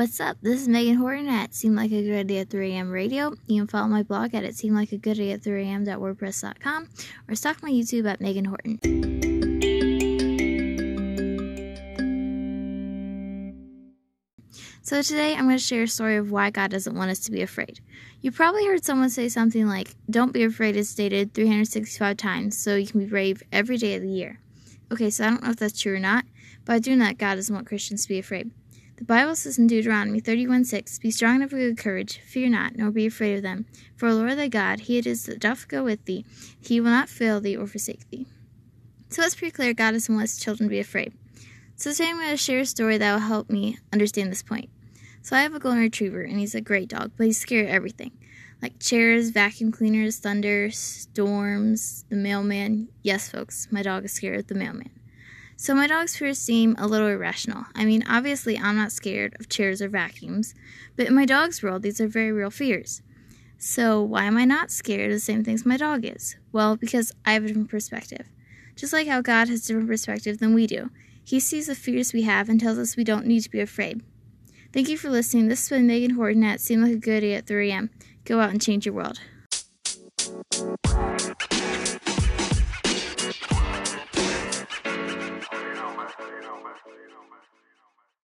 What's up? This is Megan Horton at Seem Like a Good Idea at 3 a.m. Radio. You can follow my blog at it seem like a good idea at 3 a.m.wordpress.com or stalk my YouTube at Megan Horton. So today I'm going to share a story of why God doesn't want us to be afraid. You probably heard someone say something like, "Don't be afraid" is stated 365 times, so you can be brave every day of the year. Okay, so I don't know if that's true or not, but I do know that God doesn't want Christians to be afraid. The Bible says in Deuteronomy 31 6, Be strong and of good courage, fear not, nor be afraid of them. For the Lord thy God, he it is that doth go with thee, he will not fail thee or forsake thee. So it's pretty clear God doesn't want his children to be afraid. So today I'm going to share a story that will help me understand this point. So I have a golden retriever, and he's a great dog, but he's scared of everything. Like chairs, vacuum cleaners, thunder, storms, the mailman. Yes, folks, my dog is scared of the mailman. So my dog's fears seem a little irrational. I mean, obviously, I'm not scared of chairs or vacuums, but in my dog's world, these are very real fears. So why am I not scared of the same things my dog is? Well, because I have a different perspective. Just like how God has a different perspective than we do. He sees the fears we have and tells us we don't need to be afraid. Thank you for listening. This has been Megan Horton at Seem Like a Good at 3 a.m. Go out and change your world.